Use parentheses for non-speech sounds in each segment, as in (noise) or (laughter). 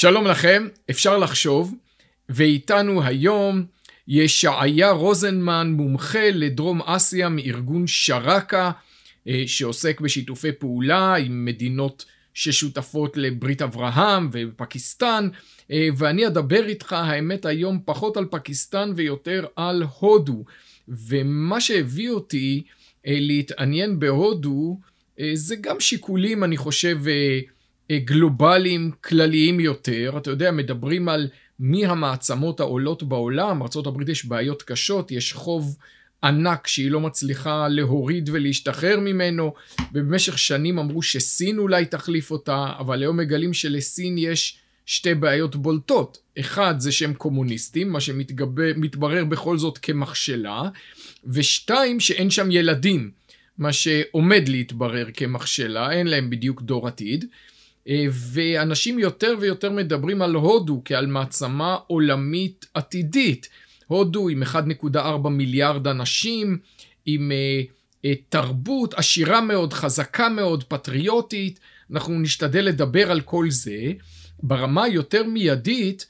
שלום לכם, אפשר לחשוב, ואיתנו היום ישעיה רוזנמן, מומחה לדרום אסיה מארגון שרקה, אה, שעוסק בשיתופי פעולה עם מדינות ששותפות לברית אברהם ופקיסטן, אה, ואני אדבר איתך האמת היום פחות על פקיסטן ויותר על הודו. ומה שהביא אותי אה, להתעניין בהודו זה גם שיקולים אני חושב גלובליים כלליים יותר, אתה יודע, מדברים על מי המעצמות העולות בעולם, ארה"ב יש בעיות קשות, יש חוב ענק שהיא לא מצליחה להוריד ולהשתחרר ממנו, ובמשך שנים אמרו שסין אולי תחליף אותה, אבל היום מגלים שלסין יש שתי בעיות בולטות. אחד זה שהם קומוניסטים, מה שמתברר בכל זאת כמכשלה, ושתיים שאין שם ילדים, מה שעומד להתברר כמכשלה, אין להם בדיוק דור עתיד. אה, ואנשים יותר ויותר מדברים על הודו כעל מעצמה עולמית עתידית. הודו עם 1.4 מיליארד אנשים, עם uh, uh, תרבות עשירה מאוד, חזקה מאוד, פטריוטית. אנחנו נשתדל לדבר על כל זה. ברמה יותר מיידית,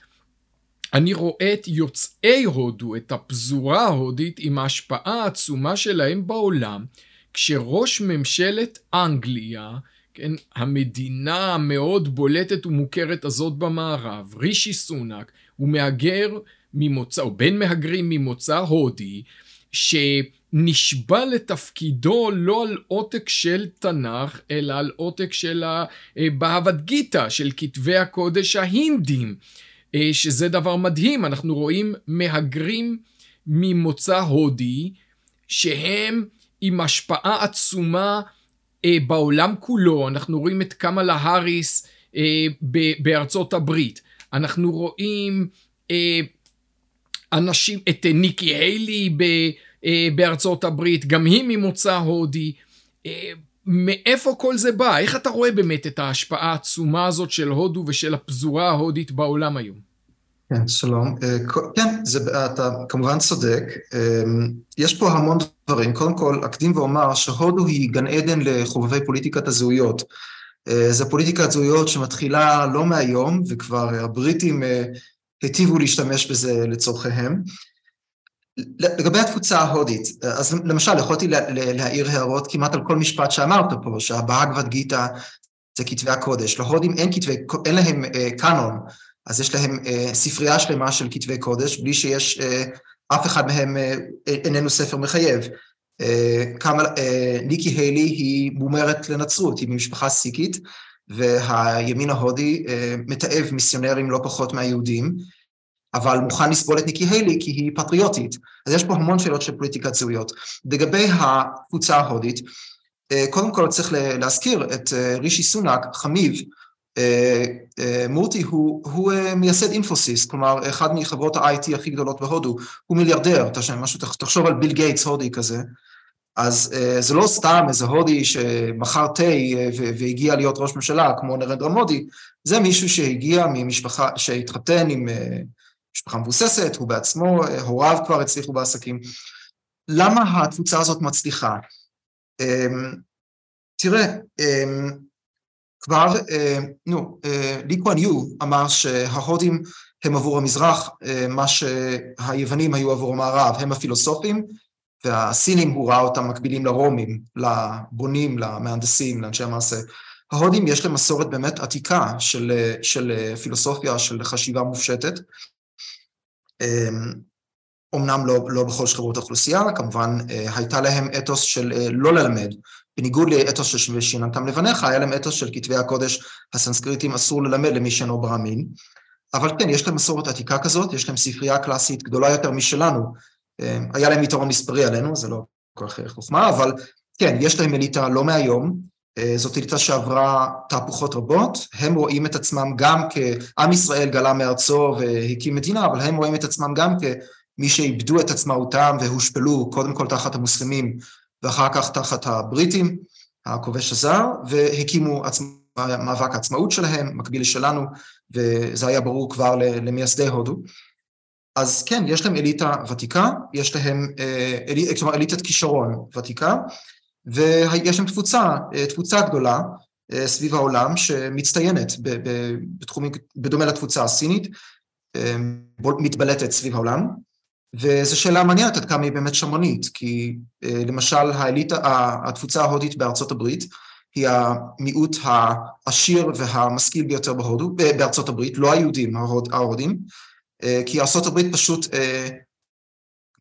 אני רואה את יוצאי הודו, את הפזורה ההודית, עם ההשפעה העצומה שלהם בעולם, כשראש ממשלת אנגליה, כן, המדינה המאוד בולטת ומוכרת הזאת במערב, רישי סונאק, הוא מהגר ממוצא, או בן מהגרים ממוצא הודי, שנשבע לתפקידו לא על עותק של תנ"ך, אלא על עותק של הבהבד גיתא, של כתבי הקודש ההינדים, אה, שזה דבר מדהים, אנחנו רואים מהגרים ממוצא הודי, שהם עם השפעה עצומה אה, בעולם כולו, אנחנו רואים את קמאלה האריס אה, בארצות הברית, אנחנו רואים אה, אנשים, את אה, ניקי היילי ב, אה, בארצות הברית, גם היא ממוצא הודי. אה, מאיפה כל זה בא? איך אתה רואה באמת את ההשפעה העצומה הזאת של הודו ושל הפזורה ההודית בעולם היום? כן, שלום. אה, כן, זה, אתה כמובן צודק. אה, יש פה המון דברים. קודם כל, אקדים ואומר שהודו היא גן עדן לחובבי פוליטיקת הזהויות. אה, זו פוליטיקת זהויות שמתחילה לא מהיום, וכבר הבריטים היטיבו להשתמש בזה לצורכיהם. לגבי התפוצה ההודית, אז למשל יכולתי להעיר הערות כמעט על כל משפט שאמרת פה, שהבהגבד גיתא זה כתבי הקודש. להודים אין כתבי, אין להם קאנון. אז יש להם אה, ספרייה שלמה של כתבי קודש, בלי שיש, אה, אף אחד מהם אה, איננו ספר מחייב. אה, כמה, אה, ניקי היילי היא מומרת לנצרות, היא ממשפחה סיקית, והימין ההודי אה, מתעב מיסיונרים לא פחות מהיהודים, אבל מוכן לסבול את ניקי היילי כי היא פטריוטית. אז יש פה המון שאלות של פוליטיקת זהויות. לגבי הקבוצה ההודית, אה, קודם כל צריך להזכיר את אה, רישי סונאק, חמיו, מורטי הוא, הוא אה, מייסד אינפוסיס, כלומר אחד מחברות ה-IT הכי גדולות בהודו, הוא מיליארדר, משהו, תחשוב על ביל גייטס הודי כזה, אז זה לא סתם איזה הודי שמכר תה והגיע להיות ראש ממשלה כמו נרנדרה מודי, זה מישהו שהגיע ממשפחה, שהתחתן עם משפחה מבוססת, הוא בעצמו, הוריו כבר הצליחו בעסקים. למה התפוצה הזאת מצליחה? תראה, כבר, אה, נו, אה, לי קואן יו אמר שההודים הם עבור המזרח אה, מה שהיוונים היו עבור המערב, הם הפילוסופים, והסינים הוא ראה אותם מקבילים לרומים, לבונים, למהנדסים, לאנשי המעשה. ההודים יש להם מסורת באמת עתיקה של, של פילוסופיה, של חשיבה מופשטת. אמנם לא, לא בכל שכבות האוכלוסייה, כמובן הייתה להם אתוס של לא ללמד, בניגוד לאתוס של שיננתם לבניך, היה להם אתוס של כתבי הקודש הסנסקריטים אסור ללמד למי שאינו ברמין. אבל כן, יש להם מסורת עתיקה כזאת, יש להם ספרייה קלאסית גדולה יותר משלנו. אה, היה להם יתרון מספרי עלינו, זה לא כל כך חוכמה, אבל כן, יש להם אליטה לא מהיום, אה, זאת אליטה שעברה תהפוכות רבות, הם רואים את עצמם גם כעם ישראל גלה מארצו והקים מדינה, אבל הם רואים את עצמם גם כמי שאיבדו את עצמאותם והושפלו קודם כל תחת המוסלמים ואחר כך תחת הבריטים, הכובש הזר, והקימו עצמא, מאבק העצמאות שלהם, מקביל לשלנו, וזה היה ברור כבר למייסדי הודו. אז כן, יש להם אליטה ותיקה, יש להם, אה, אל, כלומר אליטת כישרון ותיקה, ויש להם תפוצה, אה, תפוצה גדולה, סביב העולם שמצטיינת בתחומים, בדומה לתפוצה הסינית, מתבלטת סביב העולם, וזו שאלה מעניינת עד כמה היא באמת שמרנית, כי למשל האליטה, התפוצה ההודית בארצות הברית, היא המיעוט העשיר והמשכיל ביותר בהודו, בארצות הברית, לא היהודים, ההודים, כי ארצות הברית פשוט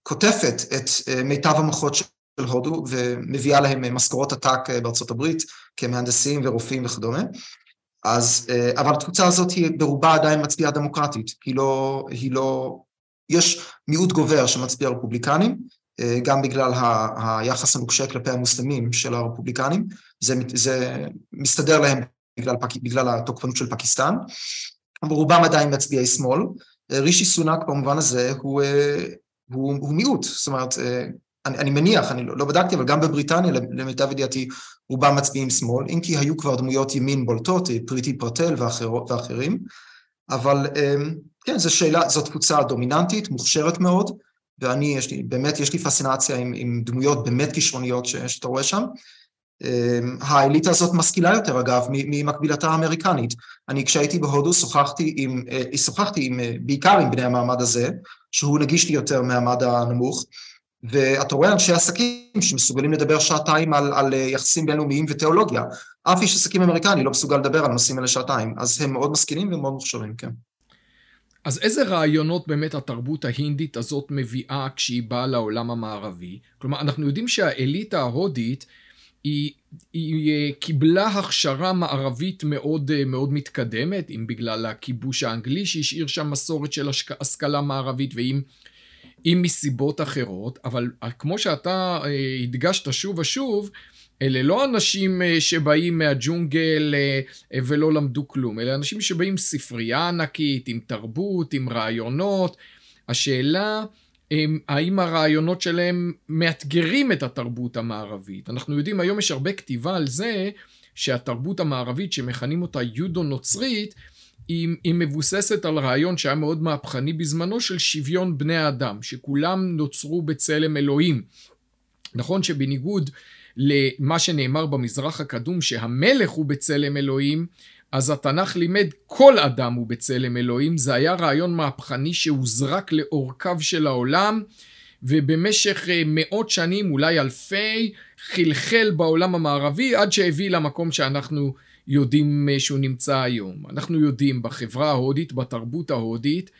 קוטפת את מיטב המוחות של הודו ומביאה להם משכורות עתק בארצות הברית כמהנדסים ורופאים וכדומה. אז, אבל התפוצה הזאת היא ברובה עדיין מצביעה דמוקרטית, היא לא, היא לא, יש מיעוט גובר שמצביע רפובליקנים, גם בגלל היחס הנוקשה כלפי המוסלמים של הרפובליקנים, זה, זה מסתדר להם בגלל, בגלל התוקפנות של פקיסטן, רובם עדיין מצביעי שמאל. רישי סונאק במובן הזה הוא, הוא, הוא מיעוט, זאת אומרת, אני, אני מניח, אני לא, לא בדקתי, אבל גם בבריטניה, למיטב ידיעתי, רובם מצביעים שמאל, אם כי היו כבר דמויות ימין בולטות, פריטי פרטל ואחר, ואחרים, אבל כן, זו שאלה, זו תפוצה דומיננטית, מוכשרת מאוד, ואני, יש לי, באמת, יש לי פסינציה עם, עם דמויות באמת כישרוניות שאתה רואה שם. האליטה הזאת משכילה יותר, אגב, ממקבילתה האמריקנית. אני, כשהייתי בהודו, שוחחתי עם, שוחחתי עם, בעיקר עם בני המעמד הזה, שהוא נגיש לי יותר מהמעמד הנמוך, ואתה רואה אנשי עסקים שמסוגלים לדבר שעתיים על, על יחסים בינלאומיים ותיאולוגיה. אף איש עסקים אמריקני לא מסוגל לדבר על נושאים האלה שעתיים, אז הם מאוד משכילים ומאוד מוכשרים, כן. אז איזה רעיונות באמת התרבות ההינדית הזאת מביאה כשהיא באה לעולם המערבי? כלומר, אנחנו יודעים שהאליטה ההודית היא, היא קיבלה הכשרה מערבית מאוד, מאוד מתקדמת, אם בגלל הכיבוש האנגלי שהשאיר שם מסורת של השכלה מערבית, ואם אם מסיבות אחרות, אבל כמו שאתה אה, הדגשת שוב ושוב, אלה לא אנשים אה, שבאים מהג'ונגל אה, ולא למדו כלום, אלה אנשים שבאים ספרייה ענקית, עם תרבות, עם רעיונות. השאלה, האם הרעיונות שלהם מאתגרים את התרבות המערבית. אנחנו יודעים, היום יש הרבה כתיבה על זה שהתרבות המערבית, שמכנים אותה יודו-נוצרית, היא, היא מבוססת על רעיון שהיה מאוד מהפכני בזמנו של שוויון בני האדם, שכולם נוצרו בצלם אלוהים. נכון שבניגוד למה שנאמר במזרח הקדום שהמלך הוא בצלם אלוהים, אז התנ"ך לימד כל אדם הוא בצלם אלוהים, זה היה רעיון מהפכני שהוזרק לאורכיו של העולם, ובמשך אה, מאות שנים, אולי אלפי, חלחל בעולם המערבי עד שהביא למקום שאנחנו יודעים אה, שהוא נמצא היום. אנחנו יודעים בחברה ההודית, בתרבות ההודית,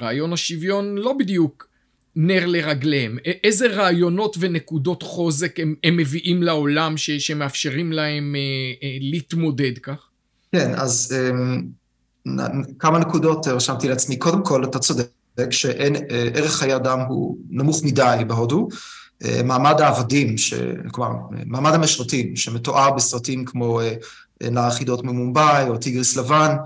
רעיון השוויון לא בדיוק נר לרגליהם. איזה רעיונות ונקודות חוזק הם, הם מביאים לעולם ש, שמאפשרים להם אה, אה, להתמודד כך? כן, אז אה, כמה נקודות רשמתי לעצמי. קודם כל, אתה צודק שאין, אה, חיי אדם הוא נמוך מדי בהודו. אה, מעמד העבדים, ש... כלומר, מעמד המשרתים, שמתואר בסרטים כמו אה, נער חידות ממומבאי או טיגריס לבן,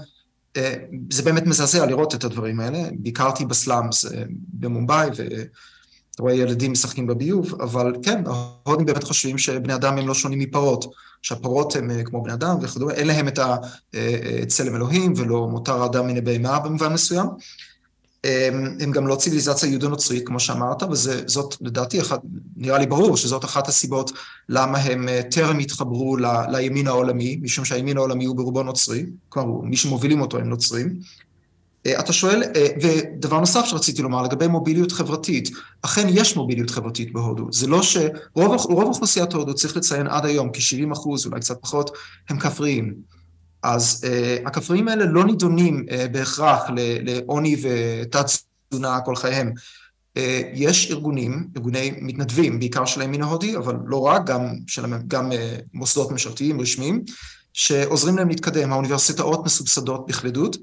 זה באמת מזעזע לראות את הדברים האלה. ביקרתי בסלאמס אה, במומבאי, ואתה רואה ילדים משחקים בביוב, אבל כן, ההודים באמת חושבים שבני אדם הם לא שונים מפרות, שהפרות הם אה, כמו בני אדם וכדומה, אין להם את הצלם אלוהים ולא מותר האדם מן הבהמה במובן מסוים. הם גם לא ציוויליזציה יהודו-נוצרית, כמו שאמרת, וזאת לדעתי, אחד, נראה לי ברור שזאת אחת הסיבות למה הם אה, טרם התחברו ל, לימין העולמי, משום שהימין העולמי הוא ברובו נוצרי, כלומר, מי שמובילים אותו הם נוצרים. אה, אתה שואל, אה, ודבר נוסף שרציתי לומר, לגבי מוביליות חברתית, אכן יש מוביליות חברתית בהודו. זה לא שרוב אוכלוסיית הודו, צריך לציין עד היום, כ-70 אחוז, אולי קצת פחות, הם כפריים. אז uh, הכפריים האלה לא נידונים uh, בהכרח לעוני ותת תזונה כל חייהם. Uh, יש ארגונים, ארגוני מתנדבים, בעיקר של הימין ההודי, אבל לא רק, גם, של, גם מוסדות ממשלתיים רשמיים, שעוזרים להם להתקדם. האוניברסיטאות מסובסדות בכבדות,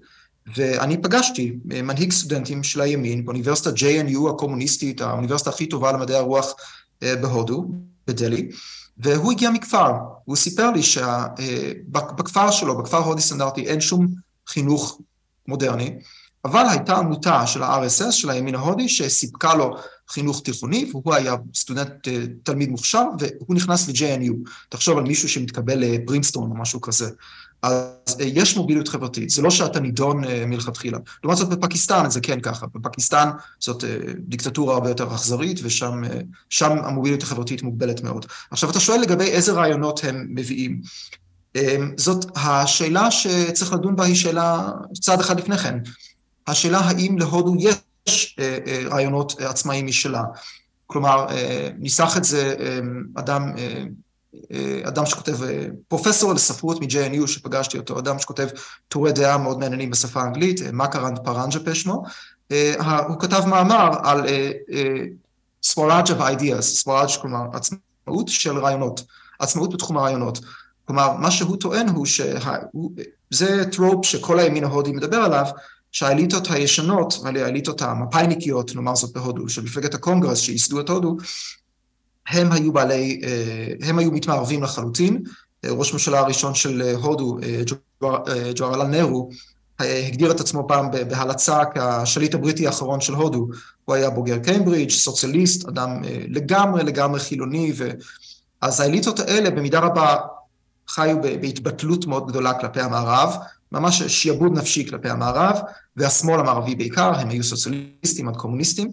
ואני פגשתי מנהיג סטודנטים של הימין באוניברסיטת JNU הקומוניסטית, האוניברסיטה הכי טובה למדעי הרוח בהודו, בדלהי, והוא הגיע מכפר, הוא סיפר לי שבכפר אה, שלו, בכפר הודי סטנדרטי, אין שום חינוך מודרני, אבל הייתה עמותה של ה-RSS, של הימין ההודי, שסיפקה לו חינוך תיכוני, והוא היה סטודנט, אה, תלמיד מוכשר, והוא נכנס ל-JNU. תחשוב על מישהו שמתקבל לפרינסטון או משהו כזה. אז אה, יש מוביליות חברתית, זה לא שאתה נידון אה, מלכתחילה. לעומת זאת בפקיסטן זה כן ככה, בפקיסטן זאת דיקטטורה הרבה יותר אכזרית, ושם המוביליות החברתית מוגבלת מאוד. עכשיו אתה שואל לגבי איזה רעיונות הם מביאים. זאת השאלה שצריך לדון בה היא שאלה צעד אחד לפני כן. השאלה האם להודו יש רעיונות עצמאיים משלה. כלומר, ניסח את זה אדם אדם שכותב, פרופסור לספרות מ-JNU שפגשתי אותו, אדם שכותב טורי דעה מאוד מעניינים בשפה האנגלית, מקרנד פרנג'פה שמו, הוא כתב מאמר על סוואראג' of ideas, סוואראג' כלומר עצמאות של רעיונות, עצמאות בתחום הרעיונות. כלומר, מה שהוא טוען הוא שזה trope שכל הימין ההודי מדבר עליו, שהאליטות הישנות, האליטות המפא"יניקיות, נאמר זאת בהודו, של מפלגת הקונגרס שייסדו את הודו, הם היו בעלי, הם היו מתמערבים לחלוטין. ראש הממשלה הראשון של הודו, ג'וארלל נרו, הגדיר את עצמו פעם בהלצה כשליט הבריטי האחרון של הודו. הוא היה בוגר קיימברידג', סוציאליסט, אדם לגמרי לגמרי חילוני, ו... אז האליטות האלה במידה רבה חיו בהתבטלות מאוד גדולה כלפי המערב, ממש שיעבוד נפשי כלפי המערב, והשמאל המערבי בעיקר, הם היו סוציאליסטים עד קומוניסטים.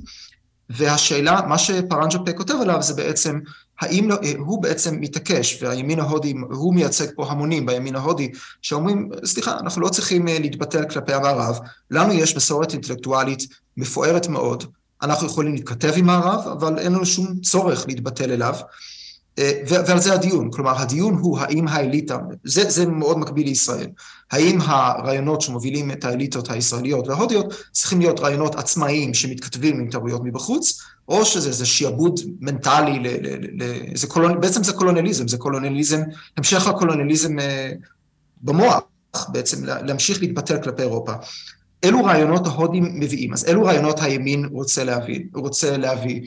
והשאלה, מה שפרנג'ה כותב עליו זה בעצם, האם לא, הוא בעצם מתעקש, והימין ההודי, הוא מייצג פה המונים בימין ההודי, שאומרים, סליחה, אנחנו לא צריכים אה, להתבטל כלפי המערב, לנו יש מסורת אינטלקטואלית מפוארת מאוד, אנחנו יכולים להתכתב עם מערב, אבל אין לנו שום צורך להתבטל אליו. אה, ועל זה הדיון, כלומר הדיון הוא האם האליטה, זה, זה מאוד מקביל לישראל, האם הרעיונות שמובילים את האליטות הישראליות וההודיות צריכים להיות רעיונות עצמאיים שמתכתבים עם תרבויות מבחוץ, או שזה זה שיעבוד מנטלי, ל, ל, ל, זה קולונ, בעצם זה קולוניאליזם, זה קולוניאליזם, המשך הקולוניאליזם אה, במוח, בעצם להמשיך להתבטל כלפי אירופה. אילו רעיונות ההודים מביאים, אז אילו רעיונות הימין רוצה להביא, רוצה להביא.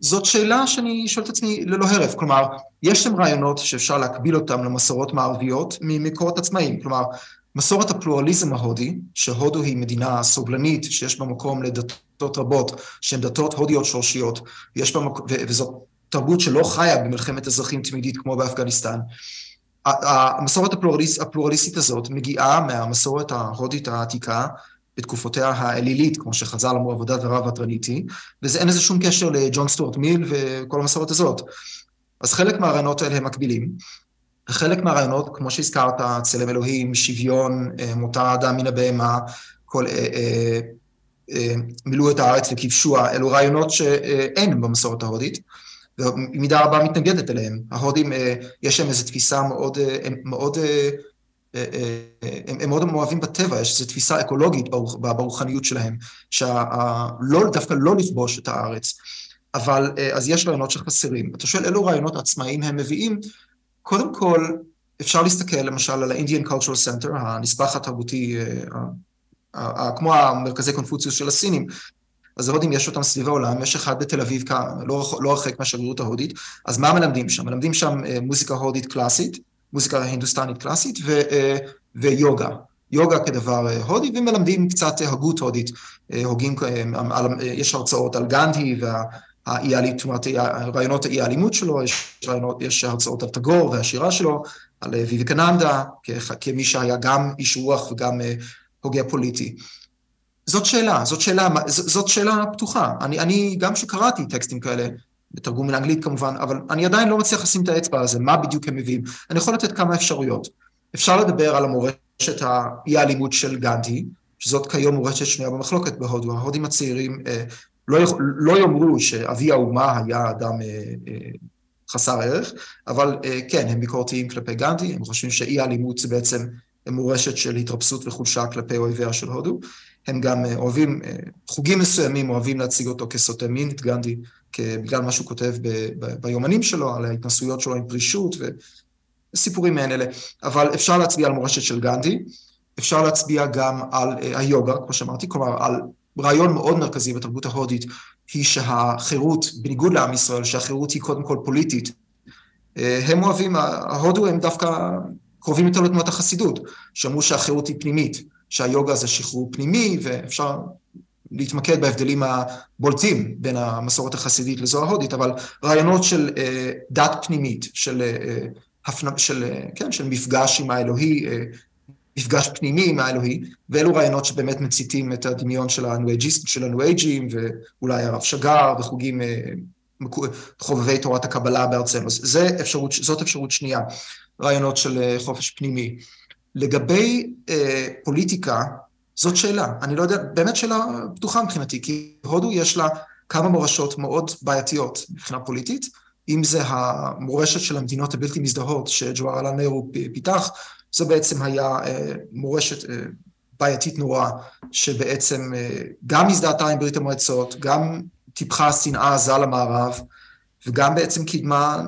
זאת שאלה שאני שואל את עצמי ללא הרף, כלומר, יש שם רעיונות שאפשר להקביל אותם למסורות מערביות ממקורות עצמאיים, כלומר, מסורת הפלורליזם ההודי, שהודו היא מדינה סובלנית, שיש בה מקום לדתות רבות, שהן דתות הודיות שורשיות, ויש בה מקום, וזאת תרבות שלא חיה במלחמת אזרחים תמידית כמו באפגניסטן. המסורת הפלורליס, הפלורליסטית הזאת מגיעה מהמסורת ההודית העתיקה, בתקופותיה האלילית, כמו שחז"ל אמרו, עבודת הרב הטרניטי, וזה אין לזה שום קשר לג'ון סטוארט מיל וכל המסורת הזאת. אז חלק מהרעיונות האלה הם מקבילים. חלק מהרעיונות, כמו שהזכרת, צלם אלוהים, שוויון, אה, מותר האדם מן הבהמה, כל... אה, אה, מילאו את הארץ וכבשוה, אלו רעיונות שאין במסורת ההודית, ובמידה רבה מתנגדת אליהם. ההודים, יש להם איזו תפיסה מאוד, מאוד הם, הם מאוד מאוהבים בטבע, יש איזו תפיסה אקולוגית ברוחניות שלהם, שלא, דווקא לא לכבוש את הארץ. אבל אז יש רעיונות שחסרים. אתה שואל אילו רעיונות עצמאיים הם מביאים? קודם כל, אפשר להסתכל למשל על ה-Indian Cultural Center, הנספח התרבותי, כמו המרכזי קונפוציוס של הסינים. אז ההודים יש אותם סביב העולם, יש אחד בתל אביב, לא, לא הרחק מהשגרירות ההודית, אז מה מלמדים שם? מלמדים שם מוזיקה הודית קלאסית, מוזיקה הינדוסטנית קלאסית ו, אה, ויוגה. יוגה כדבר אה, הודי, ומלמדים קצת הגות הודית. אה, הוגים, יש הרצאות על גנדי והרעיונות האי האלימות שלו, יש, רעיונות, יש הרצאות על טגור והשירה שלו, על ויבקננדה, כמי שהיה גם איש רוח וגם הוגה פוליטי. זאת שאלה, זאת שאלה, זאת שאלה פתוחה. אני, אני גם שקראתי טקסטים כאלה, בתרגום מאנגלית כמובן, אבל אני עדיין לא מצליח לשים את האצבע על זה, מה בדיוק הם מביאים. אני יכול לתת כמה אפשרויות. אפשר לדבר על המורשת האי האלימות של גנדי, שזאת כיום מורשת שנויה במחלוקת בהודו. ההודים הצעירים אה, לא, לא יאמרו שאבי האומה היה אדם אה, אה, חסר ערך, אבל אה, כן, הם ביקורתיים כלפי גנדי, הם חושבים שאי האלימות זה בעצם מורשת של התרפסות וחולשה כלפי אויביה של הודו. הם גם אה, אוהבים, אה, חוגים מסוימים אוהבים להציג אותו כסוטה מין, את גנדי, בגלל מה שהוא כותב ב, ב, ביומנים שלו, על ההתנסויות שלו עם פרישות וסיפורים מעין אלה. אבל אפשר להצביע על מורשת של גנדי, אפשר להצביע גם על uh, היוגה, כמו שאמרתי, כלומר על רעיון מאוד מרכזי בתרבות ההודית, היא שהחירות, בניגוד לעם ישראל, שהחירות היא קודם כל פוליטית. Uh, הם אוהבים, ההודו הם דווקא קרובים יותר לתנועת החסידות, שאמרו שהחירות היא פנימית, שהיוגה זה שחרור פנימי, ואפשר להתמקד בהבדלים הבולטים בין המסורת החסידית לזו ההודית, אבל רעיונות של אה, דת פנימית, של, אה, הפנ... של, אה, כן, של מפגש עם האלוהי, מפגש פנימי עם האלוהי, ואלו רעיונות שבאמת מציתים את הדמיון של הניו-אייג'ים, ואולי הרב שגר וחוגים חובבי תורת הקבלה בארצנו. זה אפשרות, זאת אפשרות שנייה. רעיונות של חופש פנימי. לגבי אה, פוליטיקה, זאת שאלה. אני לא יודע, באמת שאלה פתוחה מבחינתי, כי הודו יש לה כמה מורשות מאוד בעייתיות מבחינה פוליטית, אם זה המורשת של המדינות הבלתי מזדהות שג'וארלה נרו פיתח, זו בעצם היה אה, מורשת אה, בעייתית נורא, שבעצם אה, גם הזדהתה עם ברית המועצות, גם טיפחה שנאה עזה למערב, וגם בעצם קידמה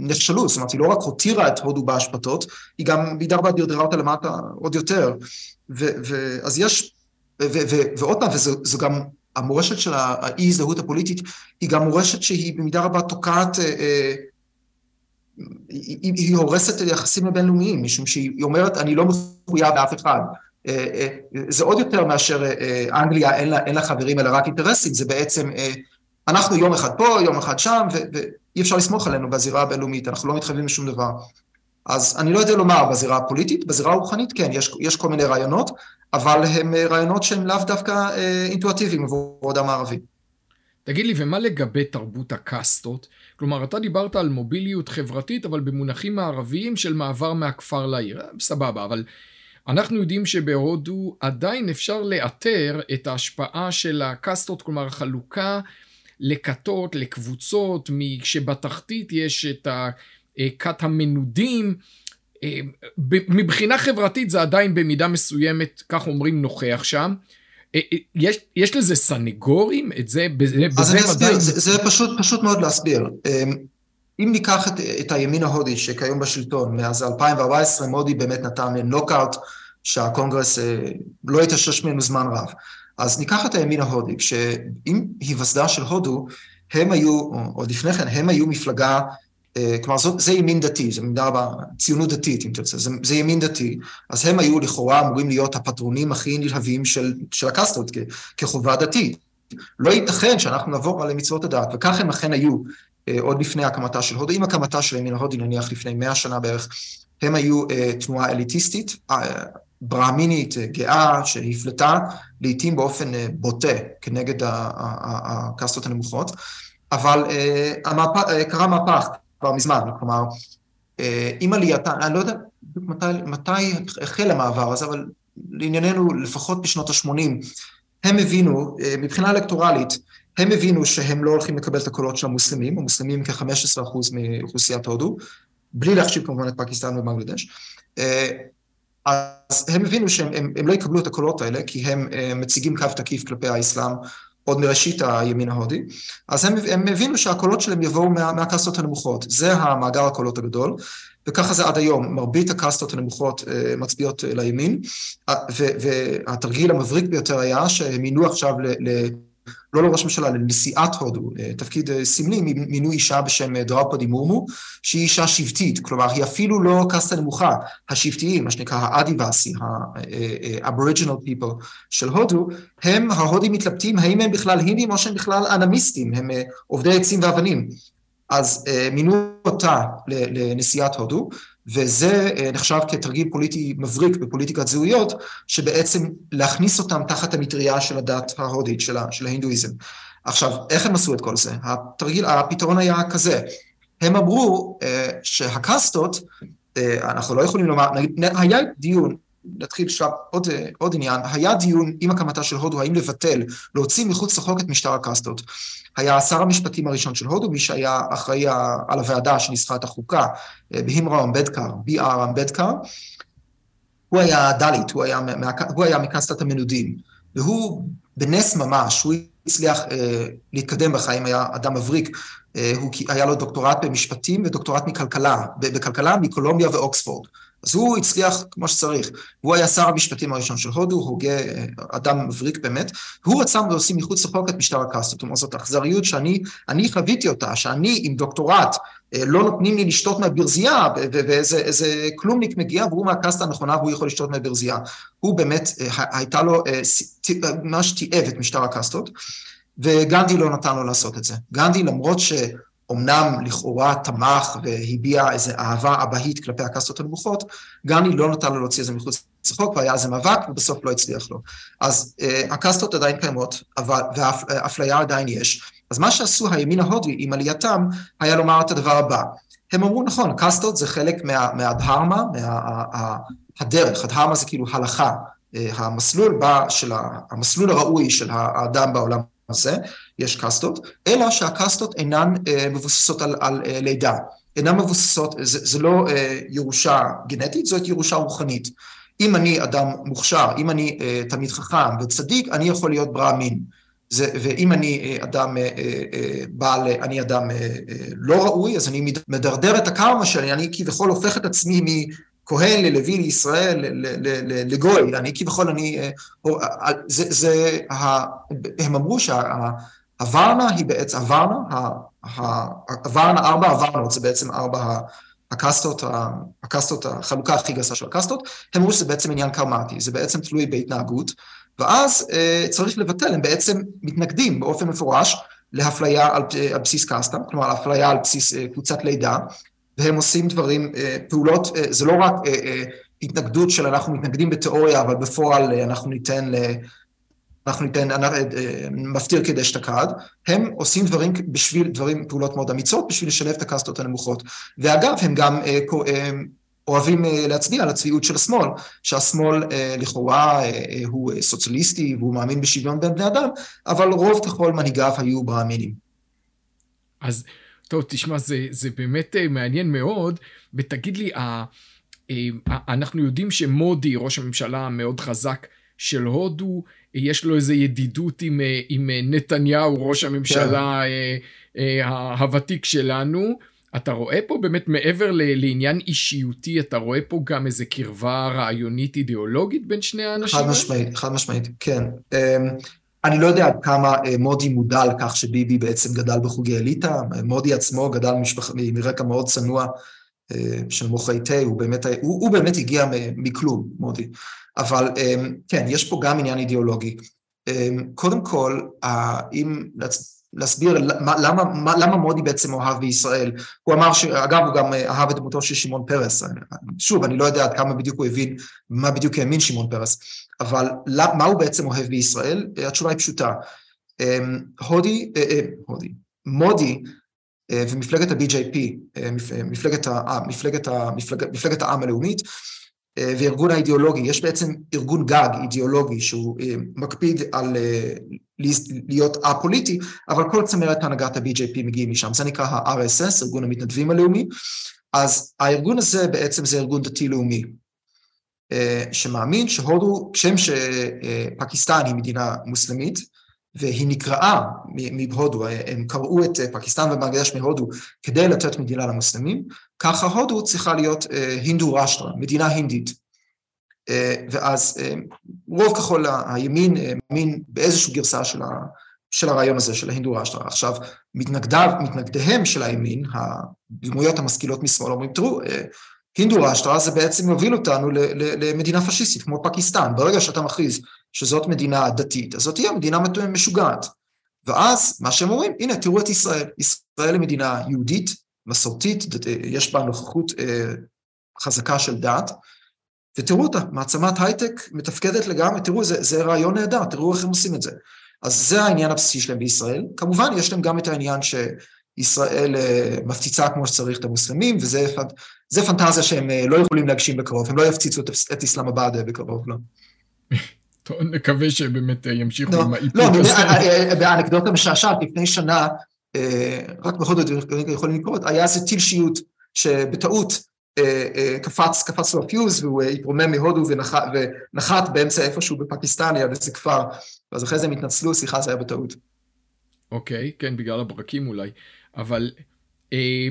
נכשלו, זאת אומרת, היא לא רק הותירה את הודו בהשפתות, היא גם בידה רבה דרדרה אותה למטה עוד יותר. ואז יש, ועוד פעם, וזו גם המורשת של האי-הזדהות הפוליטית, היא גם מורשת שהיא במידה רבה תוקעת, אה, אה, היא, היא הורסת יחסים הבינלאומיים, משום שהיא אומרת, אני לא מחויב באף אחד. אה, זה עוד יותר מאשר אנגליה, אין לה, אין לה חברים אלא רק אינטרסים, זה בעצם, אנחנו יום אחד פה, יום אחד שם, ואי אפשר לסמוך עלינו בזירה הבינלאומית, אנחנו לא מתחייבים לשום דבר. אז אני לא יודע לומר בזירה הפוליטית, בזירה הרוחנית כן, יש, יש כל מיני רעיונות, אבל הם אה, רעיונות שהם לאו דווקא אה, אינטואטיביים עבור אדם הערבי. תגיד לי, ומה לגבי תרבות הקאסטות? כלומר, אתה דיברת על מוביליות חברתית, אבל במונחים מערביים של מעבר מהכפר לעיר. אה, סבבה, אבל אנחנו יודעים שבהודו עדיין אפשר לאתר את ההשפעה של הקאסטות, כלומר החלוקה לכתות, לקבוצות, כשבתחתית יש את הכת המנודים, אה, מבחינה חברתית זה עדיין במידה מסוימת, כך אומרים, נוכח שם. אה, אה, יש, יש לזה סנגורים? את זה, בזה, אז אני אסביר, זה, זה פשוט, פשוט מאוד להסביר. אם ניקח את, את הימין ההודי שכיום בשלטון, מאז 2014 מודי באמת נתן נוקאוט שהקונגרס לא התאושש ממנו זמן רב. אז ניקח את הימין ההודי, כשעם היווסדה של הודו, הם היו, או עוד לפני כן, הם היו מפלגה אה, כלומר, זאת, זה ימין דתי, זה מידה ציונות דתית, אם תרצה, זה, זה ימין דתי, אז הם היו לכאורה אמורים להיות הפטרונים הכי נלהבים של, של הקסטות כחובה דתית. לא ייתכן שאנחנו נעבור על מצוות הדת, וכך הם אכן היו אה, עוד לפני הקמתה של הודו, עם הקמתה של ימין ההודי, נניח לפני מאה שנה בערך, הם היו אה, תנועה אליטיסטית, ברהמינית, אה, גאה, שהפלטה לעיתים באופן אה, בוטה כנגד הקסטות הנמוכות, אבל אה, המהפ... אה, קרה מהפך. כבר מזמן, כלומר, עם עלייתה, אני לא יודע מתי, מתי החל המעבר הזה, אבל לענייננו, לפחות בשנות ה-80, הם הבינו, מבחינה אלקטורלית, הם הבינו שהם לא הולכים לקבל את הקולות של המוסלמים, המוסלמים כ-15% מאוכלוסיית הודו, בלי להחשיב כמובן את פקיסטן ובנגלדש. אה, אז הם הבינו שהם הם, הם לא יקבלו את הקולות האלה, כי הם מציגים קו תקיף כלפי האסלאם, עוד מראשית הימין ההודי, אז הם, הם הבינו שהקולות שלהם יבואו מה, מהקסטות הנמוכות. זה המאגר הקולות הגדול, וככה זה עד היום. מרבית הקסטות הנמוכות uh, מצביעות uh, לימין, והתרגיל המבריק ביותר היה שהם מינו עכשיו ל... ל לא לראש ממשלה, לנשיאת הודו, אה, תפקיד אה, סמלי, מינו אישה בשם אה, דראופדי מורמו, שהיא אישה שבטית, כלומר היא אפילו לא קאסטה נמוכה, השבטיים, מה שנקרא האדיבאסי, ה-aboriginal people של הודו, הם, ההודים מתלבטים האם הם בכלל הינדים או שהם בכלל אנמיסטים, הם עובדי עצים ואבנים. אז מינו אותה לנשיאת הודו, וזה אה, נחשב כתרגיל פוליטי מבריק בפוליטיקת זהויות, שבעצם להכניס אותם תחת המטריה של הדת ההודית, של, של ההינדואיזם. עכשיו, איך הם עשו את כל זה? התרגיל, הפתרון היה כזה, הם אמרו uh, שהקאסטות, uh, אנחנו לא יכולים לומר, נגיד, היה דיון נתחיל עכשיו עוד, עוד עניין, היה דיון עם הקמתה של הודו, האם לבטל, להוציא מחוץ לחוק את משטר הקאסטות. היה שר המשפטים הראשון של הודו, מי שהיה אחראי על הוועדה שניסחה את החוקה, בהימרה אמבדקר, בי.אר אמבדקר, הוא היה דלית, הוא היה, הוא היה מקאסטת המנודים, והוא בנס ממש, הוא הצליח אה, להתקדם בחיים, היה אדם מבריק, אה, הוא, היה לו דוקטורט במשפטים ודוקטורט מכלכלה, בכלכלה מקולומביה ואוקספורד. אז הוא הצליח כמו שצריך. הוא היה שר המשפטים הראשון של הודו, הוגה, אדם מבריק באמת. הוא רצה להוסיף מחוץ לחוק את משטר הקאסטות. כלומר, זאת אכזריות שאני אני חוויתי אותה, שאני עם דוקטורט, אה, לא נותנים לי לשתות מהברזייה, ואיזה כלומניק מגיע והוא מהקאסטה הנכונה והוא יכול לשתות מהברזייה. הוא באמת, אה, הייתה לו, אה, ממש תיעב את משטר הקאסטות, וגנדי לא נתן לו לעשות את זה. גנדי, למרות ש... אמנם לכאורה תמך והביע איזו אהבה אבהית כלפי הקסטות הנמוכות, גני לא נתן לו להוציא את זה מחוץ לחוק והיה איזה מאבק ובסוף לא הצליח לו. אז אה, הקסטות עדיין קיימות ואפליה עדיין יש. אז מה שעשו הימין ההודי עם עלייתם היה לומר את הדבר הבא, הם אמרו, נכון, קאסטות זה חלק מה, מהדהרמה, מהדרך, הדהרמה זה כאילו הלכה, המסלול, בה, של המסלול הראוי של האדם בעולם הזה, יש קאסטות, אלא שהקאסטות אינן מבוססות על, על לידה, אינן מבוססות, זה, זה לא ירושה גנטית, זאת ירושה רוחנית. אם אני אדם מוכשר, אם אני uh, תלמיד חכם וצדיק, אני יכול להיות ברעמין. זה, ואם אני uh, אדם uh, uh, בעל, אני אדם לא ראוי, אז אני מדרדר את הקרמה שלי, אני כביכול הופך את עצמי מכהן ללוי לישראל, לגוי, אני כביכול, אני, uh, זה, זה, הם אמרו שהוורנה היא בעצם, הוורנה, הוורנה, ארבע הוורנות, זה בעצם ארבע הקסטות, הקסטות, החלוקה הכי גסה של הקסטות, הם אמרו שזה בעצם עניין קרמטי, זה בעצם תלוי בהתנהגות, ואז אה, צריך לבטל, הם בעצם מתנגדים באופן מפורש להפליה על, בסיס קסטה, כלומר להפליה על בסיס אה, קבוצת לידה, והם עושים דברים, אה, פעולות, אה, זה לא רק אה, התנגדות של אנחנו מתנגדים בתיאוריה, אבל בפועל אנחנו ניתן ל... אנחנו ניתן, מפטיר כדי שתקד, הם עושים דברים בשביל, דברים, פעולות מאוד אמיצות, בשביל לשלב את הקסטות הנמוכות. ואגב, הם גם אוהבים להצביע על הצביעות של השמאל, שהשמאל לכאורה הוא סוציאליסטי והוא מאמין בשוויון בין בני אדם, אבל רוב ככל מנהיגיו היו ברמינים. אז טוב, תשמע, זה, זה באמת מעניין מאוד, ותגיד לי, אנחנו יודעים שמודי, ראש הממשלה המאוד חזק של הודו, יש לו איזה ידידות עם, אה, עם אה, נתניהו, ראש הממשלה כן. אה, הוותיק שלנו. אתה רואה פה באמת מעבר לעניין אישיותי, אתה רואה פה גם איזה קרבה רעיונית אידיאולוגית בין שני האנשים? חד משמעית, חד משמעית, כן. אני לא יודע עד כמה מודי מודע על כך שביבי בעצם גדל בחוגי אליטה, מודי עצמו גדל משפח, מרקע מאוד צנוע של מוחי תה, הוא באמת, הוא, הוא באמת הגיע מכלום, מודי. אבל כן, יש פה גם עניין אידיאולוגי. קודם כל, אם להסביר למה, למה, למה מודי בעצם אוהב בישראל, הוא אמר שאגב הוא גם אהב את דמותו של שמעון פרס, שוב אני לא יודע עד כמה בדיוק הוא הבין, מה בדיוק האמין שמעון פרס, אבל מה הוא בעצם אוהב בישראל? התשובה היא פשוטה, אמ, הודי, אה, אה, הודי, מודי אה, ומפלגת ה-BJP, מפלגת, מפלגת, מפלגת, מפלגת העם הלאומית, אה, וארגון האידיאולוגי, יש בעצם ארגון גג אידיאולוגי שהוא אה, מקפיד על אה, להיות א-פוליטי, אבל כל צמרת הנהגת ה-BJP מגיעים משם, זה נקרא ה-RSS, ארגון המתנדבים הלאומי, אז הארגון הזה בעצם זה ארגון דתי-לאומי, שמאמין שהודו, כשם שפקיסטן היא מדינה מוסלמית, והיא נקראה מהודו, הם קראו את פקיסטן ובנגלדש מהודו כדי לתת מדינה למוסלמים, ככה הודו צריכה להיות הינדו רשטרה, מדינה הינדית. ואז רוב ככל הימין מאמין באיזושהי גרסה של, ה, של הרעיון הזה, של ההינדו רשטרה. עכשיו, מתנגדיו, מתנגדיהם של הימין, הדמויות המשכילות משמאל, אומרים, תראו, הינדו רשטרה זה בעצם יוביל אותנו למדינה פשיסטית, כמו פקיסטן. ברגע שאתה מכריז שזאת מדינה דתית, אז זאת תהיה מדינה משוגעת. ואז מה שהם אומרים, הנה, תראו את ישראל. ישראל היא מדינה יהודית, מסורתית, יש בה נוכחות אה, חזקה של דת, ותראו אותה, מעצמת הייטק מתפקדת לגמרי, תראו, זה, זה רעיון נהדר, תראו איך הם עושים את זה. אז זה העניין הבסיסי שלהם בישראל. כמובן, יש להם גם את העניין שישראל אה, מפציצה כמו שצריך את המוסלמים, וזה פנטזיה שהם אה, לא יכולים להגשים בקרוב, הם לא יפציצו את, את איסלאמבאד אה, בקרוב, לא. (laughs) טוב, נקווה שבאמת ימשיכו לא, עם האיפוק לא, הזה. לא, באנקדוטה משעשעת, לפני שנה, רק בכל זאת יכולים לקרות, היה איזה טיל שיוט שבטעות קפץ, קפץ לו הפיוז והוא התרומם מהודו ונחת באמצע איפשהו בפקיסטן, ליד איזה כפר, ואז אחרי זה הם התנצלו, סליחה, זה היה בטעות. אוקיי, כן, בגלל הברקים אולי, אבל אה,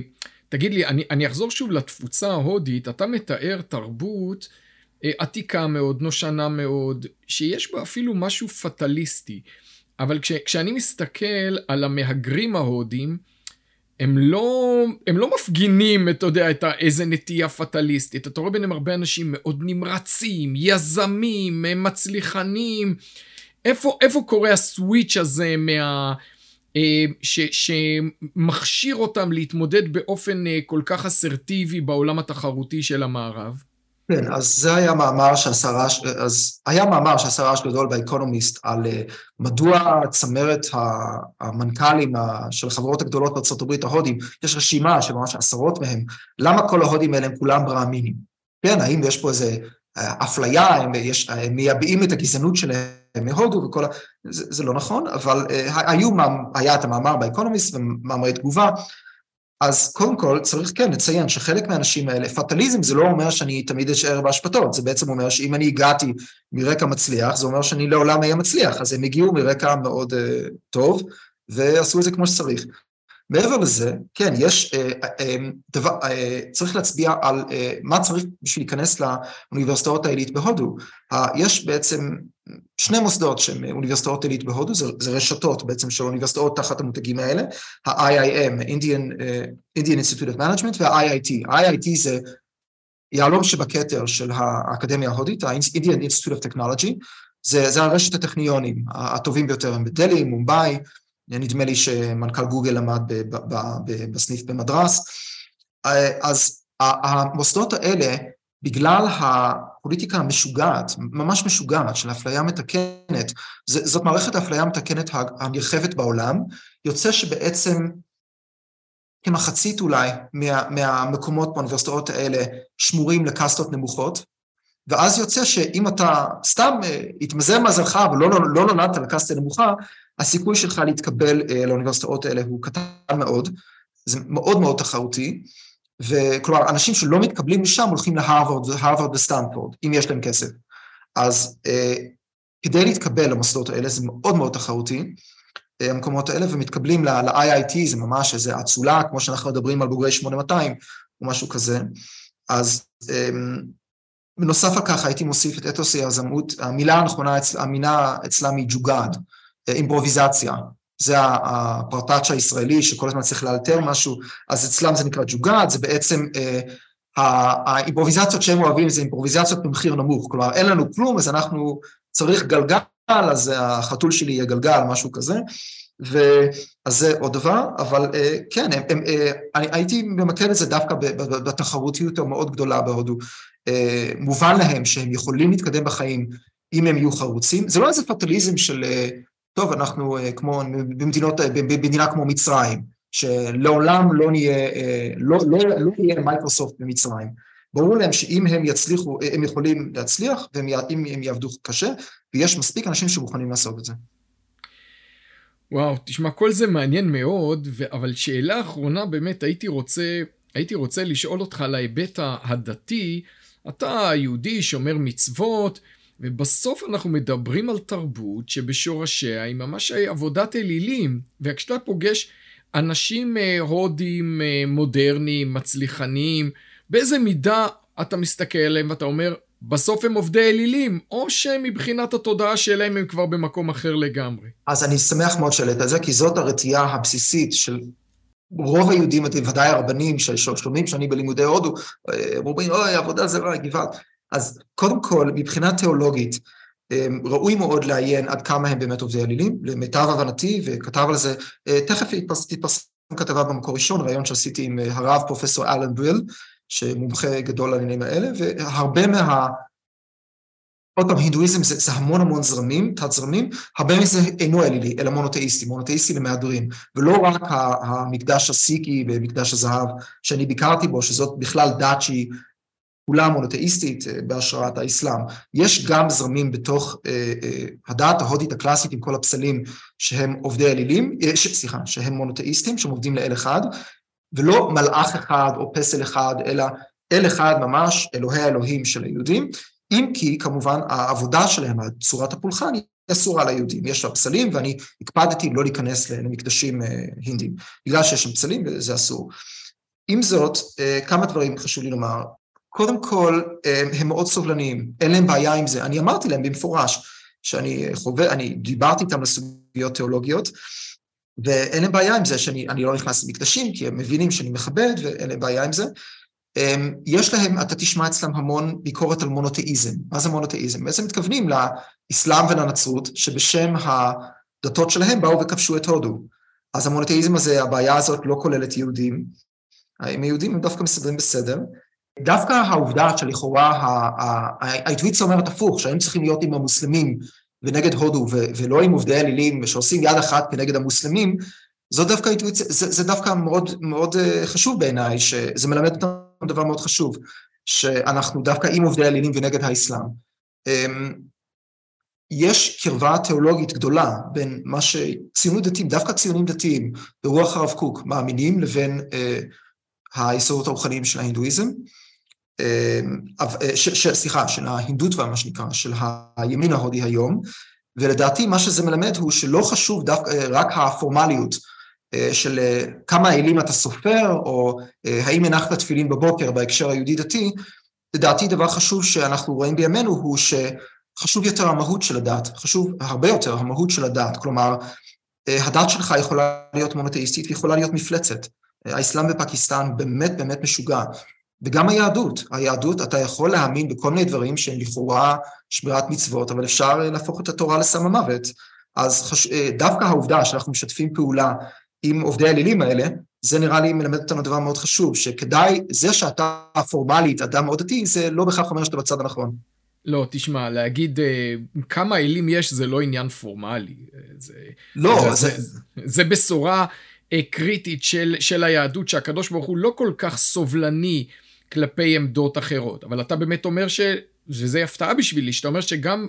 תגיד לי, אני, אני אחזור שוב לתפוצה ההודית, אתה מתאר תרבות אה, עתיקה מאוד, נושנה מאוד, שיש בה אפילו משהו פטליסטי. אבל כש, כשאני מסתכל על המהגרים ההודים, הם לא, הם לא מפגינים, אתה יודע, את איזה נטייה פטליסטית. אתה רואה ביניהם הרבה אנשים מאוד נמרצים, יזמים, מצליחנים. איפה, איפה קורה הסוויץ' הזה מה... אה, ש, שמכשיר אותם להתמודד באופן אה, כל כך אסרטיבי בעולם התחרותי של המערב? כן, אז זה היה מאמר שעשה רעש, אז היה מאמר שעשה רעש גדול באקונומיסט על אה, מדוע צמרת המנכ"לים של החברות הגדולות בארה"ב ההודים, יש רשימה של ממש עשרות מהם, למה כל ההודים האלה הם כולם ברעמינים? כן, האם יש פה איזה אפליה, הם, יש, הם מייבאים את הגזענות שלהם מהודו וכל ה... זה, זה לא נכון, אבל אה, היו, היה את המאמר באקונומיסט ומאמרי תגובה, אז קודם כל צריך כן לציין שחלק מהאנשים האלה, פטליזם זה לא אומר שאני תמיד אשאר בהשפתות, זה בעצם אומר שאם אני הגעתי מרקע מצליח, זה אומר שאני לעולם אהיה מצליח, אז הם הגיעו מרקע מאוד uh, טוב ועשו את זה כמו שצריך. מעבר לזה, כן, יש, אה, אה, דבר, אה, צריך להצביע על מה צריך בשביל להיכנס לאוניברסיטאות העילית בהודו. יש בעצם שני מוסדות שהן אוניברסיטאות עילית בהודו, זה, זה רשתות בעצם של אוניברסיטאות תחת המותגים האלה, ה-IIM, Indian, Indian Institute of Management, וה-IIT. ה-IIT זה יהלום שבכתר של האקדמיה ההודית, ה-Indian Institute of Technology, זה, זה הרשת הטכניונים הטובים ביותר, הם בדלהי, מומבאי, נדמה לי שמנכ"ל גוגל למד בסניף במדרס. אז המוסדות האלה, בגלל הפוליטיקה המשוגעת, ממש משוגעת, של אפליה מתקנת, זאת מערכת האפליה המתקנת הנרחבת בעולם, יוצא שבעצם כמחצית אולי מה, מהמקומות באוניברסיטאות האלה שמורים לקסטות נמוכות, ואז יוצא שאם אתה סתם אה, התמזל מזלך ולא לא, לא נולדת לקסטה נמוכה, הסיכוי שלך להתקבל uh, לאוניברסיטאות האלה הוא קטן מאוד, זה מאוד מאוד תחרותי, וכלומר, אנשים שלא מתקבלים משם הולכים להרווארד, הרווארד וסטנפורד, אם יש להם כסף. אז uh, כדי להתקבל למוסדות האלה זה מאוד מאוד תחרותי, uh, המקומות האלה, ומתקבלים ל-IIT, זה ממש איזו אצולה, כמו שאנחנו מדברים על בוגרי 8200, או משהו כזה. אז um, בנוסף על כך הייתי מוסיף את אתוס היזמות, המילה הנכונה, המילה אצלם היא ג'וגאד. אימפרוביזציה. זה הפרטאצ' הישראלי שכל הזמן צריך לאלתר משהו, אז אצלם זה נקרא ג'וגאד, זה בעצם, אה, האימפרוביזציות שהם אוהבים זה אימפרוביזציות במחיר נמוך, כלומר אין לנו כלום אז אנחנו צריך גלגל, אז החתול שלי יהיה גלגל, משהו כזה, ואז זה עוד דבר, אבל אה, כן, הם, הם, אה, אני הייתי ממקד את זה דווקא בתחרותיות המאוד גדולה בהודו. אה, מובן להם שהם יכולים להתקדם בחיים אם הם יהיו חרוצים, זה לא איזה פטליזם של אה, טוב, אנחנו אה, כמו במדינות, אה, במדינה כמו מצרים, שלעולם לא נהיה, אה, לא, לא, לא נהיה מייקרוסופט במצרים. ברור להם שאם הם יצליחו, הם יכולים להצליח, ואם הם יעבדו קשה, ויש מספיק אנשים שמוכנים לעשות את זה. וואו, תשמע, כל זה מעניין מאוד, אבל שאלה אחרונה באמת, הייתי רוצה, הייתי רוצה לשאול אותך על ההיבט הדתי. אתה יהודי, שומר מצוות, ובסוף אנחנו מדברים על תרבות שבשורשיה היא ממש עבודת אלילים, וכשאתה פוגש אנשים אה, הודים אה, מודרניים, מצליחנים, באיזה מידה אתה מסתכל עליהם ואתה אומר, בסוף הם עובדי אלילים, או שמבחינת התודעה שלהם הם כבר במקום אחר לגמרי. אז אני שמח מאוד שהעלית את זה, כי זאת הרתיעה הבסיסית של רוב היהודים, ודאי הרבנים ששומעים שאני בלימודי הודו, אה, אומרים, אוי, עבודה זה רע, גבעת. אז קודם כל, מבחינה תיאולוגית, אמ, ראוי מאוד לעיין עד כמה הם באמת עובדי אלילים, למיטב הבנתי, וכתב על זה, אה, תכף תתפרסם כתבה במקור ראשון, ראיון שעשיתי עם אה, הרב פרופסור אלן בריל, שמומחה גדול לעניינים האלה, והרבה מה... עוד פעם, הינדואיזם זה, זה המון המון זרמים, תת זרמים, הרבה מזה אינו אלילי, אלא מונותאיסטי, מונותאיסטי למהדרין, ולא רק המקדש הסיקי ומקדש הזהב שאני ביקרתי בו, שזאת בכלל דת שהיא כולה מונותאיסטית אה, בהשראת האסלאם. יש גם זרמים בתוך אה, אה, הדת ההודית הקלאסית עם כל הפסלים שהם עובדי אלילים, סליחה, שהם מונותאיסטים, שהם עובדים לאל אחד, ולא מלאך אחד או פסל אחד, אלא אל אחד ממש, אלוהי האלוהים של היהודים, אם כי כמובן העבודה שלהם, צורת הפולחן, היא אסורה ליהודים. יש לה פסלים ואני הקפדתי לא להיכנס למקדשים הינדים, בגלל שיש שם פסלים וזה אסור. עם זאת, כמה דברים חשוב לי לומר. קודם כל, הם מאוד סובלניים, אין להם בעיה עם זה. אני אמרתי להם במפורש שאני חווה, אני דיברתי איתם לסוגיות תיאולוגיות, ואין להם בעיה עם זה שאני לא נכנס למקדשים, כי הם מבינים שאני מכבד ואין להם בעיה עם זה. יש להם, אתה תשמע אצלם המון ביקורת על מונותאיזם. מה זה מונותאיזם? בעצם מתכוונים לאסלאם ולנצרות, שבשם הדתות שלהם באו וכבשו את הודו. אז המונותאיזם הזה, הבעיה הזאת לא כוללת יהודים. עם היהודים הם דווקא מסתדרים בסדר. דווקא העובדה שלכאורה האינטואיציה אומרת הפוך, שהיינו צריכים להיות עם המוסלמים ונגד הודו ולא עם עובדי אלילים שעושים יד אחת כנגד המוסלמים, זו דווקא אינטואיציה, זה, זה דווקא מאוד, מאוד חשוב בעיניי, שזה מלמד אותנו דבר מאוד חשוב, שאנחנו דווקא עם עובדי אלילים ונגד האסלאם. אמ, יש קרבה תיאולוגית גדולה בין מה שציונות דתיים, דווקא ציונים דתיים ברוח הרב קוק מאמינים לבין אה, היסודות הרוחניים של ההינדואיזם, אה, סליחה, של ההינדותווה מה שנקרא, של הימין ההודי היום, ולדעתי מה שזה מלמד הוא שלא חשוב דווקא רק הפורמליות אה, של אה, כמה אלים אתה סופר, או אה, האם הנחת תפילין בבוקר בהקשר היהודי-דתי, לדעתי דבר חשוב שאנחנו רואים בימינו הוא שחשוב יותר המהות של הדת, חשוב הרבה יותר המהות של הדת, כלומר, הדת שלך יכולה להיות מונותאיסטית ויכולה להיות מפלצת. האסלאם בפקיסטן באמת באמת משוגע. וגם היהדות, היהדות, אתה יכול להאמין בכל מיני דברים שהם לכאורה שמירת מצוות, אבל אפשר להפוך את התורה לסם המוות. אז חש... דווקא העובדה שאנחנו משתפים פעולה עם עובדי האלילים האלה, זה נראה לי מלמד אותנו דבר מאוד חשוב, שכדאי, זה שאתה פורמלית אדם מאוד דתי, זה לא בהכרח אומר שאתה בצד הנכון. לא, תשמע, להגיד uh, כמה אלים יש זה לא עניין פורמלי. זה, לא, זה... זה, זה, זה בשורה uh, קריטית של, של היהדות, שהקדוש ברוך הוא לא כל כך סובלני כלפי עמדות אחרות. אבל אתה באמת אומר ש... וזה הפתעה בשבילי, שאתה אומר שגם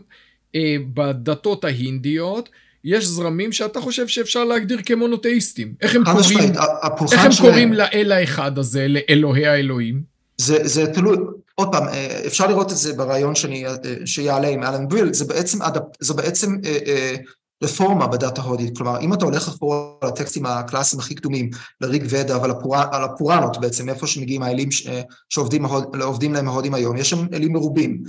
uh, בדתות ההינדיות, יש זרמים שאתה חושב שאפשר להגדיר כמונותאיסטים. איך הם קוראים, איך הם קוראים לאל האחד הזה, לאלוהי האלוהים? זה, זה תלוי, עוד פעם, אה, אפשר לראות את זה ברעיון שאני, אה, שיעלה עם אלן בריל, זה בעצם, זה בעצם אה, רפורמה בדת ההודית, כלומר אם אתה הולך אחורה לטקסטים הקלאסיים הכי קדומים, לריג ודה ועל הפורנות בעצם, איפה שמגיעים האלים שעובדים להם ההודים היום, יש שם אלים מרובים.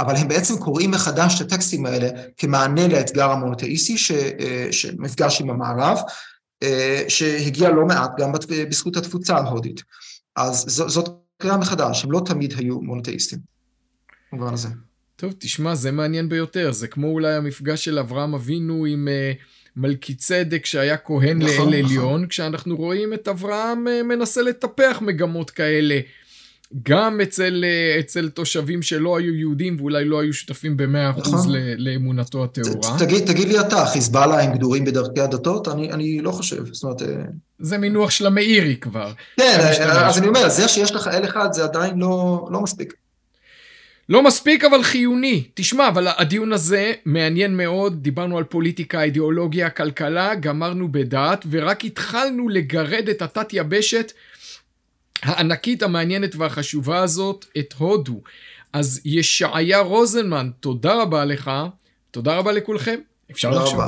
אבל הם בעצם קוראים מחדש את הטקסטים האלה כמענה לאתגר המונותאיסטי אה, שמפגש עם המערב, אה, שהגיע לא מעט גם בזכות התפוצה ההודית. אז זאת קריאה מחדש, הם לא תמיד היו מונותאיסטים. במובן הזה. טוב, תשמע, זה מעניין ביותר. זה כמו אולי המפגש של אברהם אבינו עם uh, מלכי צדק שהיה כהן נכון, לאל נכון. עליון, כשאנחנו רואים את אברהם uh, מנסה לטפח מגמות כאלה. גם אצל, אה, אצל תושבים שלא היו יהודים ואולי לא היו שותפים במאה אחוז נכון. לאמונתו הטהורה. תגיד, תגיד לי אתה, חיזבאללה הם גדורים בדרכי הדתות? אני, אני לא חושב, זאת אומרת... אה, זה מינוח של המאירי כבר. כן, אה, אז אני אומר, זה שיש לך אל אחד זה עדיין לא, לא מספיק. לא מספיק אבל חיוני. תשמע, אבל הדיון הזה מעניין מאוד, דיברנו על פוליטיקה, אידיאולוגיה, כלכלה, גמרנו בדת, ורק התחלנו לגרד את התת יבשת הענקית, המעניינת והחשובה הזאת, את הודו. אז ישעיה רוזנמן, תודה רבה לך, תודה רבה לכולכם. אפשר לחשוב.